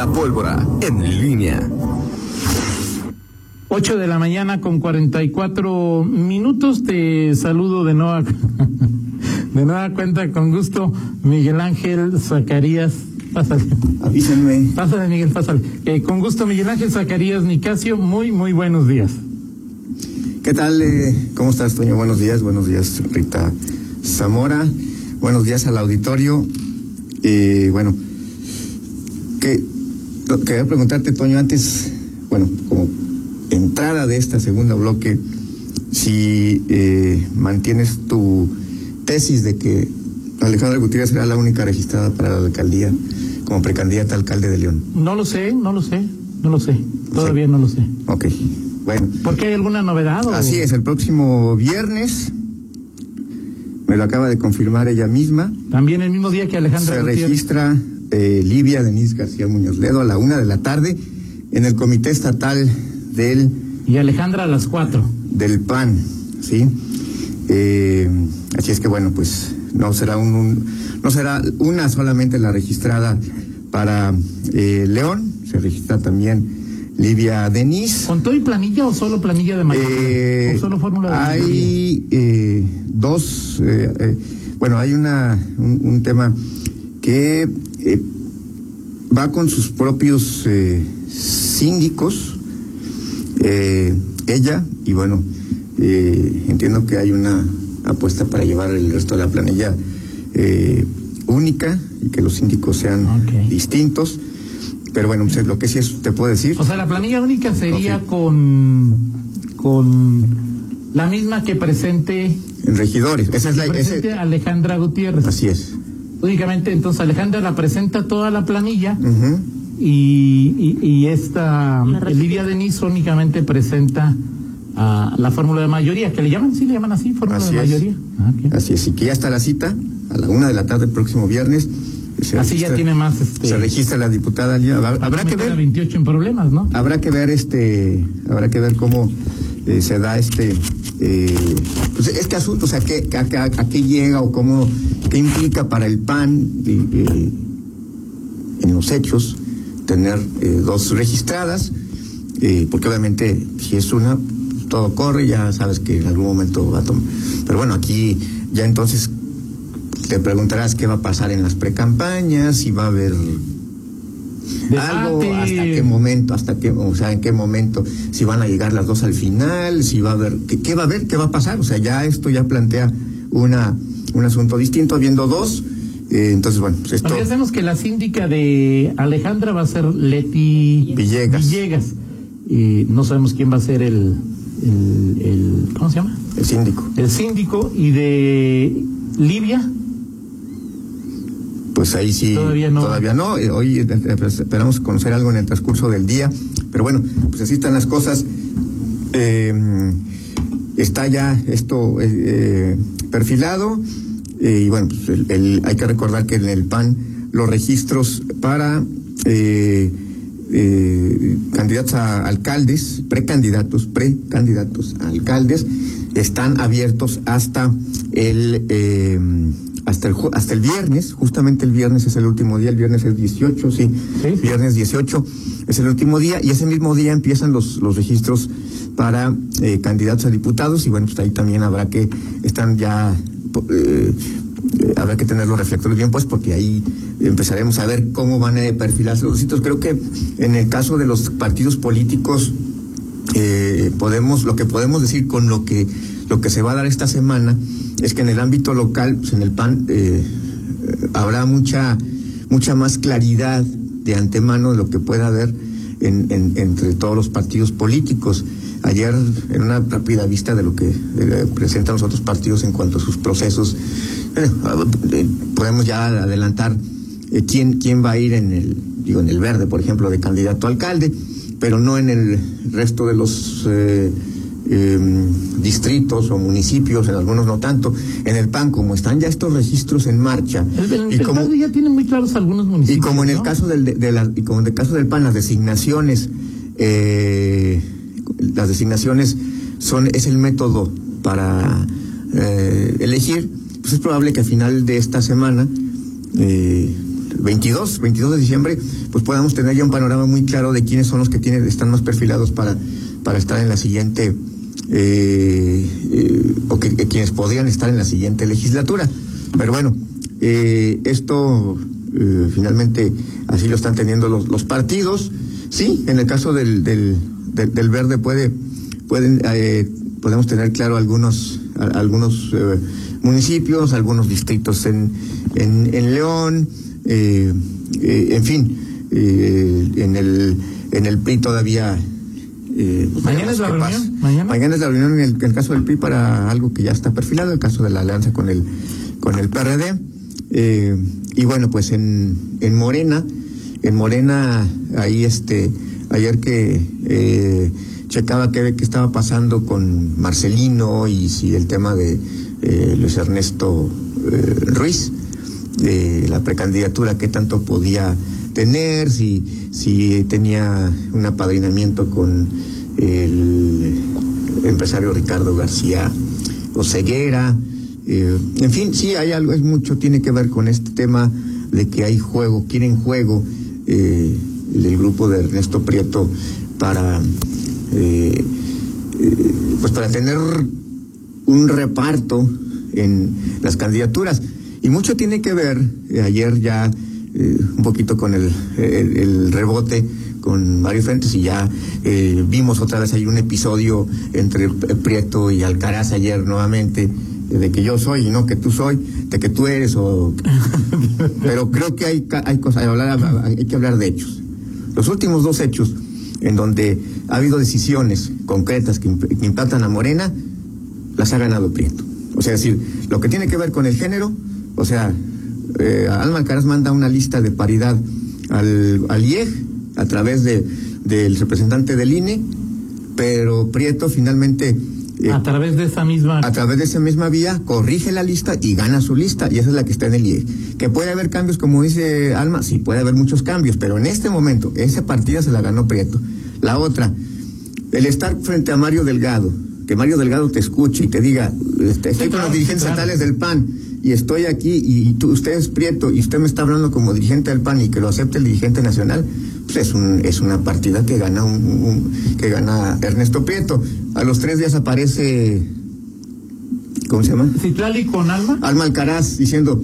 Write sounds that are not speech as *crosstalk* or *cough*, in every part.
La pólvora en línea. 8 de la mañana con 44 minutos. Te saludo de nueva, *laughs* de nueva cuenta con gusto, Miguel Ángel Zacarías. Pásale. Avísenme. Pásale, Miguel, pásale. Eh, con gusto, Miguel Ángel Zacarías Nicasio. Muy, muy buenos días. ¿Qué tal? Eh, ¿Cómo estás, Toño? Buenos días. Buenos días, Rita Zamora. Buenos días al auditorio. Eh, bueno, que, quería preguntarte, Toño, antes, bueno, como entrada de esta segunda bloque, si eh, mantienes tu tesis de que Alejandra Gutiérrez será la única registrada para la alcaldía como precandidata a alcalde de León. No lo sé, no lo sé, no lo sé. Todavía no lo sé. Ok, bueno. ¿Por qué hay alguna novedad? O... Así es, el próximo viernes, me lo acaba de confirmar ella misma. También el mismo día que Alejandra Se Gutiérrez. registra eh, Livia Denise García Muñoz Ledo a la una de la tarde en el Comité Estatal del, Y Alejandra a las 4. del PAN, ¿sí? Eh, así es que bueno, pues no será un, un- no será una solamente la registrada para eh, León, se registra también Livia Denise. ¿Con todo y planilla o solo planilla de mayoría? Eh, ¿O solo fórmula de hay eh, dos, bueno, hay una un, un tema que eh, va con sus propios eh, síndicos, eh, ella, y bueno, entiendo que hay una apuesta para llevar el resto de la planilla única y que los síndicos sean distintos. Pero bueno, pues, lo que sí es, te puedo decir. O sea, la planilla única sería con con la misma que presente, En regidores. Esa es la. presente ese- Alejandra Gutiérrez. así es. Únicamente, entonces Alejandra la presenta toda la planilla y, y, y esta Lidia Denis únicamente presenta ah, la fórmula de mayoría, que le llaman, sí le llaman así, fórmula Así de es. mayoría. Ah. Así es, y que ya está la cita a la una de la tarde el próximo viernes. Se Así ya registra- tiene más, este- Se registra la diputada. ya, Habrá, que ver, 28 en problemas, ¿no? habrá que ver este, habrá que ver cómo eh, se da este, eh, pues este asunto, o sea, qué, a, a- a qué llega o cómo, qué implica para el PAN en los hechos tener eh, dos registradas, porque obviamente si es una, todo corre, ya sabes que en algún momento va a tomar. Pero bueno, aquí ya entonces te preguntarás qué va a pasar en las precampañas, si va a haber algo, Debate. hasta qué momento, hasta qué, o sea, en qué momento, si van a llegar las dos al final, si va a haber, qué, qué va a haber, qué va a pasar, o sea, ya esto ya plantea una, un asunto distinto, habiendo dos, eh, entonces bueno, pues esto, que la síndica de Alejandra va a ser Leti Villegas. Villegas. Y no sabemos quién va a ser el, el, el- ¿cómo se llama? el síndico, El síndico y de Libia. Pues ahí sí, Todavía no. todavía no, eh, hoy eh, eh, pues, esperamos conocer algo en el transcurso del día, pero bueno, pues así están las cosas, Eh, está ya esto eh, perfilado, eh, y bueno, pues el- el- hay que recordar que en el PAN los registros para candidatos a alcaldes, precandidatos, precandidatos a alcaldes, están abiertos hasta el eh, hasta el hasta el viernes, justamente el viernes es el último día, el viernes es 18, sí, Sí. viernes 18 es el último día y ese mismo día empiezan los los registros para eh, candidatos a diputados y bueno, pues ahí también habrá que están ya eh, eh, habrá que tener los reflectores bien pues porque ahí empezaremos a ver cómo van a perfilarse los sitios. Creo que en el caso de los partidos políticos eh, podemos lo que podemos decir con lo que lo que se va a dar esta semana es que en el ámbito local, pues en el PAN eh, eh, habrá mucha mucha más claridad de antemano de lo que pueda haber en, en- entre todos los partidos políticos. Ayer, en una rápida vista de lo que presentan los otros partidos en cuanto a sus procesos, eh, podemos ya adelantar quién, quién va a ir en el, digo, en el verde, por ejemplo, de candidato a alcalde, pero no en el resto de los eh, eh, distritos o municipios, en algunos no tanto. En el PAN, como están ya estos registros en marcha, El, el- y el como, PAN ya tiene muy claros algunos y municipios. como en el ¿no? caso del de, de la- y como en el caso del PAN las designaciones eh, las designaciones son es el método para eh, elegir pues es probable que al final de esta semana eh, 22, 22 de diciembre, pues podamos tener ya un panorama muy claro de quiénes son los que tienen, están más perfilados para, para estar en la siguiente, eh, eh, o que, quienes podrían estar en la siguiente legislatura. Pero bueno, eh, esto finalmente así lo están teniendo los, los partidos. Sí, en el caso del, del, del, del verde puede, pueden, podemos tener claro algunos, algunos municipios, algunos distritos en, en León, eh, eh, en fin, eh, en el en el PRI todavía. Pues ¿Mañana es la reunión? ¿Mañana? es la reunión en el, en el, caso del PRI para algo que ya está perfilado, el caso de la alianza con el con el PRD. y bueno, pues en, en Morena, en Morena, ahí este, ayer que checaba qué, qué estaba pasando con Marcelino y si el tema de eh, Luis Ernesto eh, Ruiz, de la precandidatura, qué tanto podía tener, si, si tenía un apadrinamiento con el empresario Ricardo García Oseguera. Eh, en fin, sí, hay algo, es mucho, tiene que ver con este tema de que hay juego, quieren juego eh, el grupo de Ernesto Prieto para, eh, eh, pues para tener un reparto en las candidaturas. Y mucho tiene que ver, eh, ayer ya eh, un poquito con el, el, el, rebote con varios frentes y ya eh, vimos otra vez ahí un episodio entre Prieto y Alcaraz ayer nuevamente de que yo soy y no que tú soy, de que tú eres o *laughs* pero creo que hay hay cosas hablar hay que hablar de hechos. Los últimos dos hechos en donde ha habido decisiones concretas que, que impactan a Morena las ha ganado Prieto. O sea, es decir, lo que tiene que ver con el género, o sea, eh, Alma Alcaraz manda una lista de paridad al, al IEG a través de, del representante del INE, pero Prieto finalmente... Eh, a través de esa misma... A través de esa misma vía, corrige la lista y gana su lista, y esa es la que está en el IEG. Que puede haber cambios, como dice Alma, sí, puede haber muchos cambios, pero en este momento, esa partida se la ganó Prieto. La otra, el estar frente a Mario Delgado, que Mario Delgado te escuche y te diga, este, estoy sí, con claro, los dirigentes claro. estatales del PAN y estoy aquí y, tú, usted es Prieto y usted me está hablando como dirigente del PAN y que lo acepte el dirigente nacional, pues es, un, es una partida que gana un, un, que gana Ernesto Prieto. A los tres días aparece, ¿cómo se llama? Citlali con Alma. Alma Alcaraz diciendo,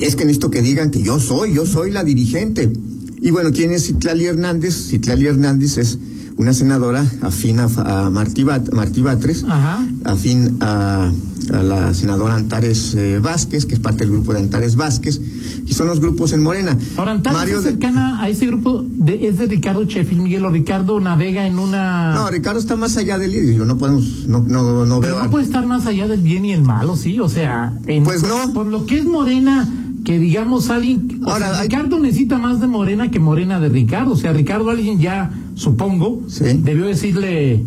es que necesito que digan que yo soy, yo soy la dirigente. Y bueno, ¿quién es Citlali Hernández? Citlali Hernández es una senadora afín a, a Martí, Bat, Martí Batres, Ajá. afín a, a, la senadora Antares eh, Vázquez, que es parte del grupo de Antares Vázquez, y son los grupos en Morena. Ahora, Antares Mario es cercana de... a ese grupo, de, es de Ricardo Sheffield, Miguel, o Ricardo navega en una... No, Ricardo está más allá del digo, no podemos, no, no, no Pero veo... no puede estar más allá del bien y el malo, sí, o sea... En, pues no. Por lo que es Morena que digamos alguien, Ahora, sea, Ricardo hay... necesita más de Morena que Morena de Ricardo, o sea, Ricardo alguien ya, supongo, sí. debió decirle,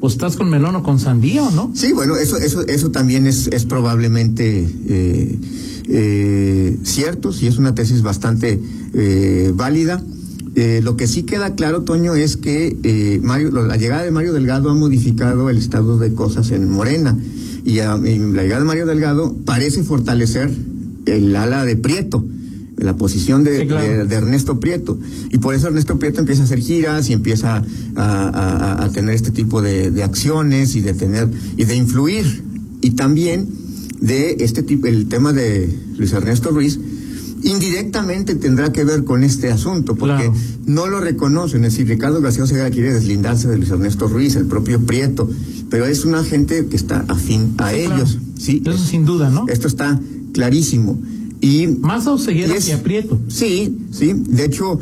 pues estás con melón o con sandía, ¿o no? Sí, bueno, eso, eso, eso también es, es probablemente eh, eh, cierto, sí es una tesis bastante eh, válida. Lo que sí queda claro, Toño, es que Mario, la llegada de Mario Delgado ha modificado el estado de cosas en Morena. Y, a, y la llegada de Mario Delgado parece fortalecer el ala de Prieto, la posición de, sí, claro. de, de, Ernesto Prieto. Y por eso Ernesto Prieto empieza a hacer giras y empieza a, a, a tener este tipo de, de, acciones y de tener y de influir. Y también de este tipo, el tema de Luis Ernesto Ruiz, indirectamente tendrá que ver con este asunto, porque claro. no lo reconocen. Es decir, Ricardo García Segura quiere deslindarse de Luis Ernesto Ruiz, el propio Prieto, pero es una gente que está afín a sí, ellos. Claro. Sí, Eso sin duda, ¿no? Esto está clarísimo. Y más a Oseguera que a Prieto. Sí, sí. De hecho,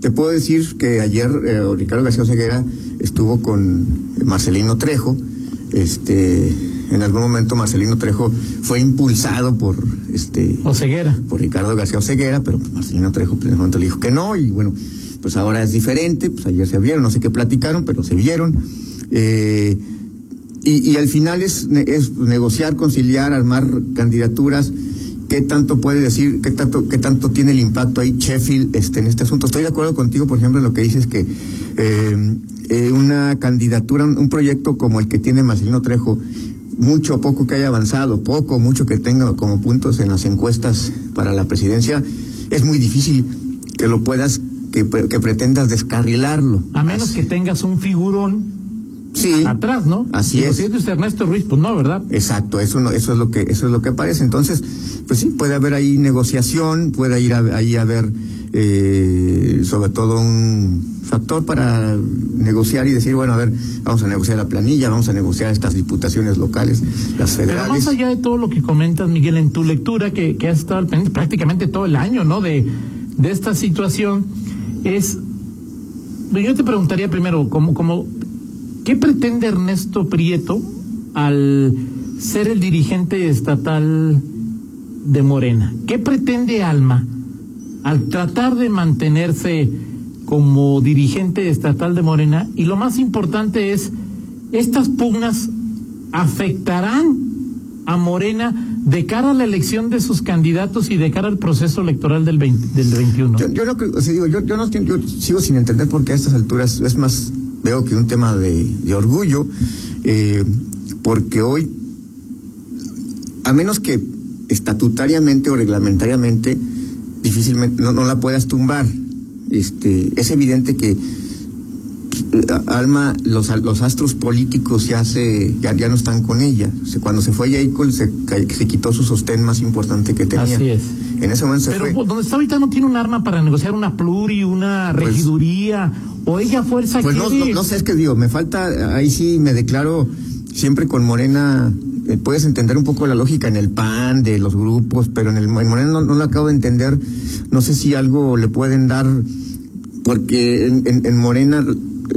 te puedo decir que ayer eh, Ricardo García Oseguera estuvo con Marcelino Trejo. Este, en algún momento Marcelino Trejo fue impulsado por este Oseguera. Por Ricardo García Oseguera, pero pues, Marcelino Trejo pues, en momento le dijo que no y bueno, pues ahora es diferente, pues ayer se vieron, no sé qué platicaron, pero se vieron. Eh, y, y, al final es, es negociar, conciliar, armar candidaturas. ¿Qué tanto puede decir, qué tanto, qué tanto tiene el impacto ahí Sheffield este, en este asunto? Estoy de acuerdo contigo, por ejemplo, en lo que dices que eh, eh, una candidatura, un, un, proyecto como el que tiene Marcelino Trejo, mucho o poco que haya avanzado, poco o mucho que tenga como puntos en las encuestas para la presidencia, es muy difícil que lo puedas, que, que pretendas descarrilarlo. A menos que tengas un figurón Sí. atrás, ¿no? Así es. Si es Ernesto Ruiz, pues no, ¿verdad? Exacto, eso no, eso es lo que, eso es lo que parece. Entonces, pues sí, puede haber ahí negociación, puede ir a- ahí haber eh, sobre todo un factor para negociar y decir, bueno, a ver, vamos a negociar la planilla, vamos a negociar estas diputaciones locales, las Pero federales. más allá de todo lo que comentas, Miguel, en tu lectura, que, que has estado al pendiente prácticamente todo el año, ¿no? De, de esta situación, es. Yo te preguntaría primero, como, como, ¿qué pretende Ernesto Prieto al ser el dirigente estatal de Morena? ¿Qué pretende Alma al tratar de mantenerse como dirigente estatal de Morena? Y lo más importante es, estas pugnas afectarán a Morena de cara a la elección de sus candidatos y de cara al proceso electoral del, 20 del 21. Yo, no o yo, yo no yo sigo sin entender por qué a estas alturas es más, veo que un tema de, de orgullo, eh, porque hoy, a menos que estatutariamente o reglamentariamente, difícilmente no, no la puedas tumbar. Este, es evidente que eh, Alma, los, los astros políticos ya se, ya, ya no están con ella. Cuando se fue Jacob se, se quitó su sostén más importante que tenía. Así es. En ese momento se Pero fue. donde está ahorita no tiene un arma para negociar una pluri, una Pues- regiduría, ella fuerza Pues no, no, no sé, es que digo, me falta, ahí sí me declaro siempre con Morena, eh, puedes entender un poco la lógica en el PAN, de los grupos, pero en el en Morena no, no lo acabo de entender, no sé si algo le pueden dar, porque en, en- en Morena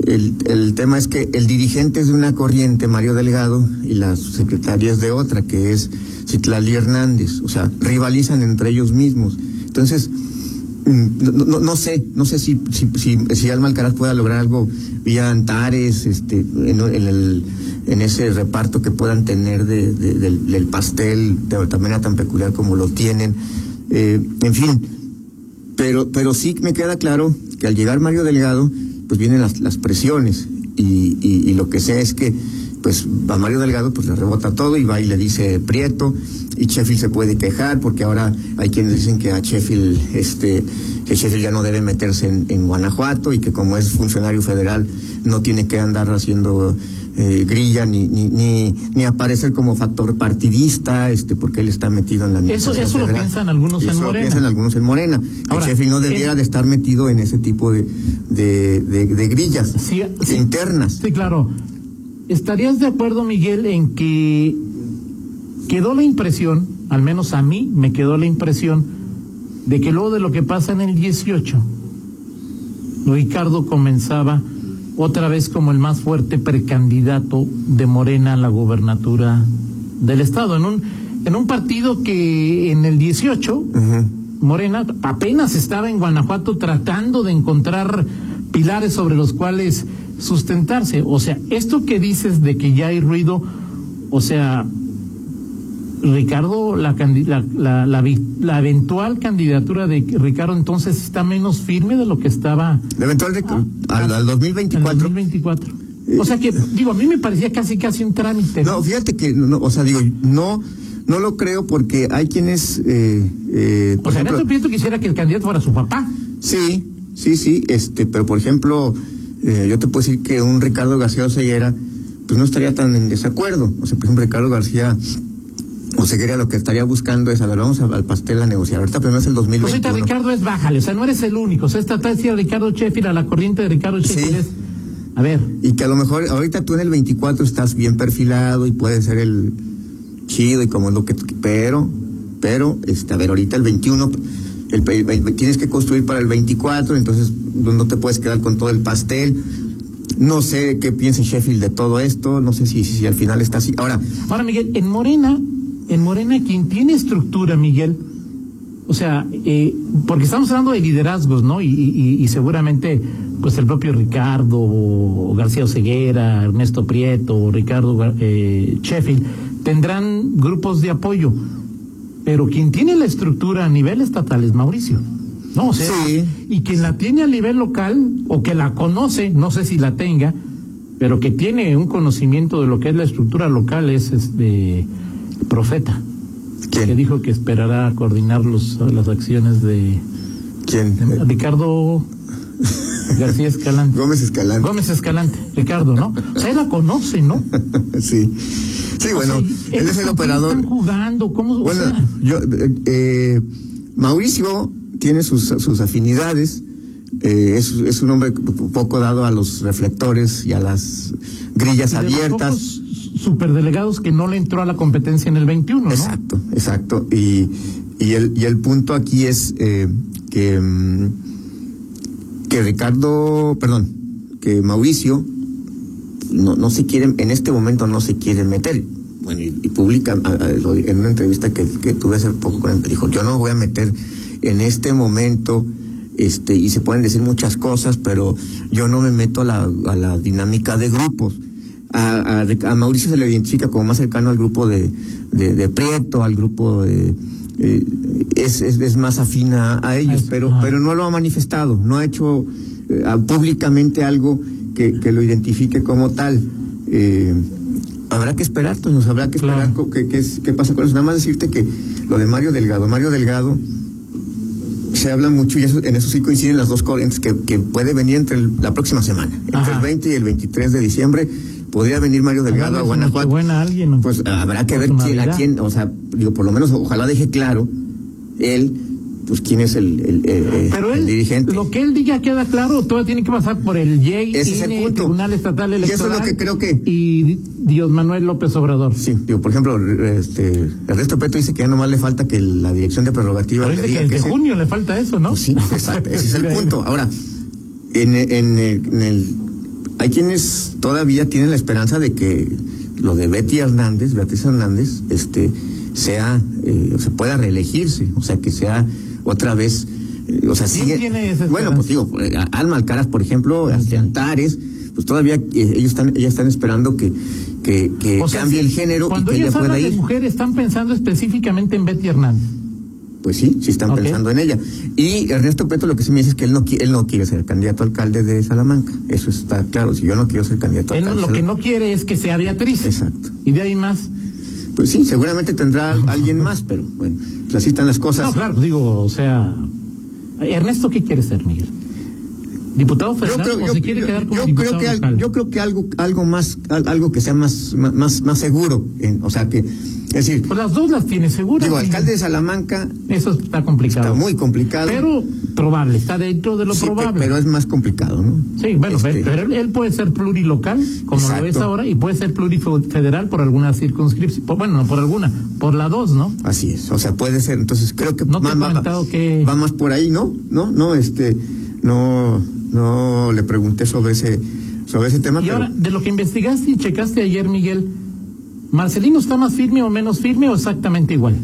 el, el tema es que el dirigente es de una corriente, Mario Delgado, y la secretaria es de otra, que es Citlali Hernández, o sea, rivalizan entre ellos mismos. Entonces, no, no, no sé, no sé si, si, si, Alma Alcaraz pueda lograr algo vía Antares, este, en, el, en ese reparto que puedan tener de, de- del, pastel de manera tan peculiar como lo tienen. Eh, en fin, pero, pero sí me queda claro que al llegar Mario Delgado, pues vienen las, las presiones y, y, y lo que sé es que pues a Mario Delgado pues le rebota todo y va y le dice Prieto y Sheffield se puede quejar porque ahora hay quienes dicen que a Sheffield este que Sheffield ya no debe meterse en, en Guanajuato y que como es funcionario federal no tiene que andar haciendo eh, grilla ni, ni ni ni aparecer como factor partidista este porque él está metido en la Eso- eso lo federal. piensan algunos en Eso lo Morena. piensan algunos en Morena que Ahora, Sheffield no debiera el- de estar metido en ese tipo de de, de, de grillas Sí, sí. internas Sí, claro. ¿Estarías de acuerdo, Miguel, en que quedó la impresión, al menos a mí me quedó la impresión, de que luego de lo que pasa en el 18, Ricardo comenzaba otra vez como el más fuerte precandidato de Morena a la gobernatura del Estado, en un, en un partido que en el 18 Ujú. Morena apenas estaba en Guanajuato tratando de encontrar pilares sobre los cuales sustentarse. O sea, esto que dices de que ya hay ruido, o sea, Ricardo, la, la, la, la la eventual candidatura de Ricardo entonces está menos firme de lo que estaba De eventual de- al, al en 2024 2024. O sea que, digo, a mí me parecía casi casi un trámite. No, fíjate que, no, o sea, digo, no, no lo creo porque hay quienes, eh, eh, o sea, ejemplo, Ernesto Prieto quisiera que el candidato fuera su papá. sí, sí, sí, este, pero por ejemplo, eh, yo te puedo decir que un Ricardo García Oseguera, pues no estaría tan en desacuerdo. O sea, por ejemplo, Ricardo García Oseguera lo que estaría buscando es, a ver, vamos al pastel a negociar. Ahorita primero es el Pues ahorita 2021. Ricardo es bájale, o sea, no eres el único. O sea, esta decía Ricardo Sheffield a la corriente de Ricardo Sheffield Sí. es. A ver, Y que a lo mejor ahorita tú en el 24 estás bien perfilado y puede ser el chido y como es lo que pero pero este a ver ahorita el 21 el, el- el- tienes que construir para el 24 entonces no te puedes quedar con todo el pastel no sé qué piensa Sheffield de todo esto no sé si, si al final está así ahora ahora Miguel, en Morena, en Morena quien tiene estructura, Miguel, o sea, eh, porque estamos hablando de liderazgos, ¿no? Y, y- y seguramente, pues el propio Ricardo García Oseguera, Ernesto Prieto, Ricardo eh, Sheffield, tendrán grupos de apoyo. Pero quien tiene la estructura a nivel estatal es Mauricio. No, o sea, Sí. y quien la tiene a nivel local o que la conoce, no sé si la tenga, pero que tiene un conocimiento de lo que es la estructura local es este profeta ¿Quién? que dijo que esperará a coordinar los, las acciones de ¿Quién? Ricardo *laughs* García Escalante. Gómez Escalante. Gómez Escalante, Ricardo, ¿no? O sea, él la conoce, ¿no? *laughs* sí. Sí, O bueno, sea, él es el ¿por qué operador. Están jugando, ¿cómo? o Bueno, sea, yo, eh, eh, Mauricio tiene sus, sus afinidades, eh, es, es un hombre poco dado a los reflectores y a las grillas abiertas. Superdelegados que no le entró a la competencia en el 21, ¿no? Exacto, exacto. Y, y, el, y el punto aquí es eh, que, mm, que Ricardo, perdón, que Mauricio no, no se quiere, en este momento no se quiere meter. Bueno, y, publica en una entrevista que, que tuve hace poco con él, dijo, yo no voy a meter en este momento, este, y se pueden decir muchas cosas, pero yo no me meto a la, a la dinámica de grupos. A, a Ric- a Mauricio se le identifica como más cercano al grupo de, de, de Prieto, al grupo de... eh, es, es, es más afina a ellos, pero, ajá. pero no lo ha manifestado, no ha hecho eh, públicamente algo que, que lo identifique como tal. Eh, habrá que esperar, pues nos habrá que esperar Claro. qué qué es- qué pasa con eso. Nada más decirte que lo de Mario Delgado, Mario Delgado se habla mucho y eso, en eso sí coinciden las dos corrientes que, que puede venir entre el- la próxima semana, entre Ajá. el 20 y el 23 de diciembre. Podría venir Mario Delgado a Guanajuato. Pues habrá que ver quién, a quién, o sea, digo, por lo menos ojalá deje claro él, pues quién es el, el, el- Pero el él, dirigente. lo que él diga queda claro, todo tiene que pasar por el es el. Tribunal Estatal Y eso es lo Electoral. que creo que- Y Dios Manuel López Obrador. Sí, digo, por ejemplo, este, Ernesto Peto dice que ya nomás le falta que la dirección de prerrogativa Pero le que diga que desde sí. junio le falta eso, ¿no? Pues sí, exacto, ese es el *laughs* punto. Ahora, en, en, el- en el, hay quienes todavía tienen la esperanza de que lo de Betty Hernández, Beatriz Hernández, este, sea, eh, se pueda reelegirse, o sea, que sea otra vez, eh, o sea, ¿Quién sigue. tiene esa bueno, pues digo, eh, Alma Alcaraz, por ejemplo, hasta Antares, pues todavía eh, ellos están, ellas están esperando que, que, que O sea, cambie si- el género y Cuando que ella pueda hablan de ir. mujer, están pensando específicamente en Betty Hernández. Pues sí, sí están pensando en ella. Y Ernesto Peto lo que sí me dice es que él no, él no quiere ser candidato a alcalde de Salamanca. Eso está claro. Si yo no quiero ser candidato a Él alcalde. lo de que no quiere es que sea Beatriz. Exacto. Y de ahí más. Pues sí, seguramente tendrá alguien más, pero bueno, pues así están las cosas. No, claro, digo, o sea. Ernesto, ¿qué quiere ser, Miguel? ¿Diputado Yo federal creo, o yo- quiere yo- quedar como yo diputado creo que al- yo creo que algo algo más al- algo que sea más más más, más seguro, en- o sea que es decir, Pues las dos las tiene seguras. digo, alcalde de Salamanca Eso está complicado. está muy complicado. Pero probable, está dentro de lo sí, probable. pero es más complicado, ¿no? Sí, bueno, Este, pero él, él puede ser plurilocal, como lo es Exacto. ahora, y puede ser plurifederal por alguna circunscripción. Por- Bueno, no por alguna, por la dos, ¿no? Así es, o sea, puede ser. Entonces creo que No te he va, que- va más por ahí, ¿no? No, no, este, no, no le pregunté sobre ese, sobre ese tema. Y pero, ahora, de lo que investigaste y checaste ayer, Miguel, ¿Marcelino está más firme o menos firme o exactamente igual?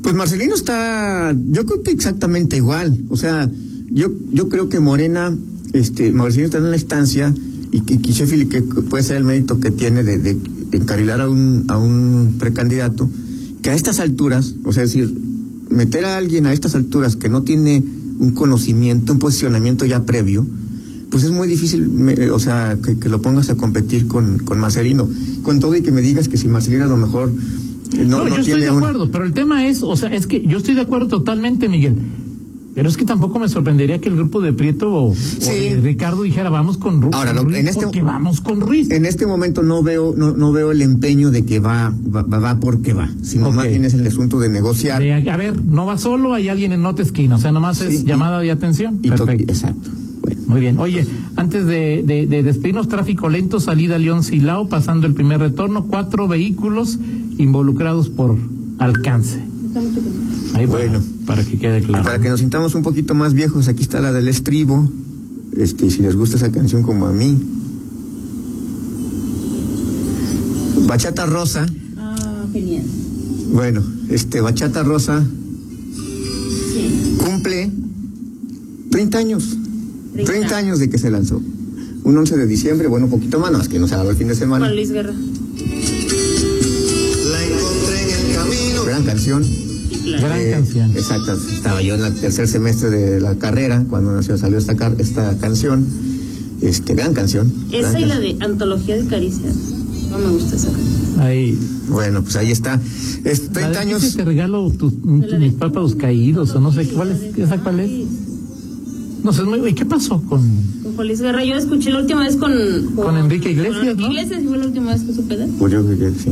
Pues Marcelino está, yo creo que exactamente igual. O sea, yo, yo creo que Morena, este, Marcelino está en la instancia y que, Sheffield, que puede ser el mérito que tiene de, de encarilar a un, a un precandidato, que a estas alturas, o sea, es decir, meter a alguien a estas alturas que no tiene un conocimiento, un posicionamiento ya previo, pues es muy difícil, o sea, que, que lo pongas a competir con, con Marcelino. Con todo y que me digas que si Marcelino a lo mejor eh, no, No, no yo estoy de acuerdo, pero el tema es, o sea, es que yo estoy de acuerdo totalmente, Miguel. Pero es que tampoco me sorprendería que el grupo de Prieto o, de Ricardo dijera vamos con Ruiz. Ahora, Ruiz, en este- porque vamos con Ruiz. En este momento no veo no, no veo el empeño de que va va, va- va porque va, sino más bien es el asunto de negociar. De, a ver, no va solo, hay alguien en otra esquina, o sea, nomás es Sí, y- llamada de atención. y Perfecto. exacto. Muy bien. Oye, antes de, de, de despedirnos, tráfico lento, salida León Silao, pasando el primer retorno, cuatro vehículos involucrados por alcance. Ahí Bueno. para, para que quede claro. para que nos sintamos un poquito más viejos, aquí está la del estribo. Este, y si les gusta esa canción como a mí. Bachata Rosa. Ah, genial. Bueno, este Bachata Rosa Sí. cumple 30 años. 30. 30 años de que se lanzó. Un 11 de diciembre, bueno, un poquito más, no, es que no se ha dado el fin de semana. Juan Luis Guerra. La encontré en el camino. Gran canción. Claro. Gran Eh, canción. Exacto. Estaba yo en el tercer semestre de la carrera cuando nació, salió esta, car- esta canción. Este, gran canción. gran Esa y la de Antología de Caricias. No me gusta esa canción. Ahí. Bueno, pues ahí está. Es La 30 de años. te regalo tus, mis párpados caídos o no sé cuál es. ¿Esa cuál es? No sé, muy- ¿qué pasó con...? Con Luis Guerra. Yo escuché la última vez con... Con Enrique Iglesias, con Enrique ¿no? Iglesias, y fue la última vez que supe de él. Pues yo creo que sí.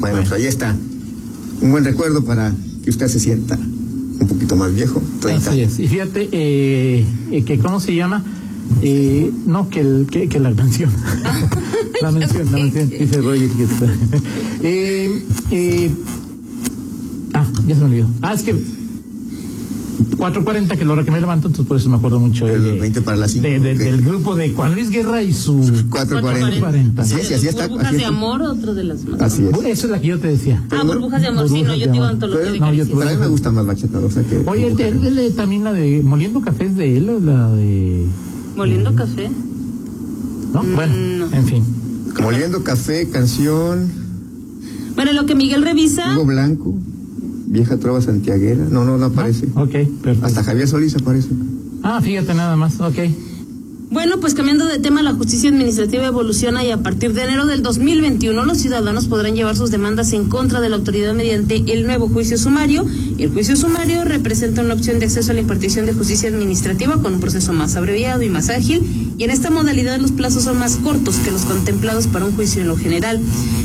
Bueno, pues ahí está. Un buen recuerdo para que usted se sienta un poquito más viejo. 30. Así es. Y fíjate eh, eh, que, ¿cómo se llama? Eh, no, que, el, que, que la mención. *laughs* la mención, la mención. Dice Roger que está. eh, eh, ah, ya se me olvidó. Ah, es que 4.40, que la hora que me levanto, entonces por eso me acuerdo mucho El de- 20 para las cinco, de- de- ok. del grupo de Juan Luis Guerra y su... 440. Así es, y así está. Burbujas Así de es. amor, otro de las más. Así es. Esa es la que yo te decía. Ah, burbujas de amor, sí, no, Burbujas yo de digo antología de No, yo- caricias. Pero a mí me gusta más bachata, o sea que. Oye, él, él- él también la de Moliendo Café es de él o la de... Moliendo café. ¿No? Mm, Bueno, no. en fin. Moliendo café, canción, Bueno, lo que Miguel revisa... Hugo Blanco, vieja trova santiaguera. No, no, no aparece. Ok, perfecto. Hasta Javier Solís aparece. Ah, fíjate nada más, ok. Bueno, pues cambiando de tema, la justicia administrativa evoluciona y a partir de enero del 2021 los ciudadanos podrán llevar sus demandas en contra de la autoridad mediante el nuevo juicio sumario. Y el juicio sumario representa una opción de acceso a la impartición de justicia administrativa con un proceso más abreviado y más ágil. Y en esta modalidad los plazos son más cortos que los contemplados para un juicio en lo general.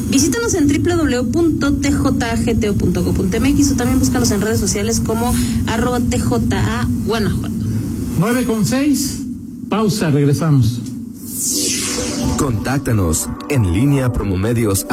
Visítanos en www.tjagto.go.mx o también búscanos en redes sociales como arroba tja Guanajuato. 9 con 6. Pausa, regresamos. Contáctanos en línea promomedios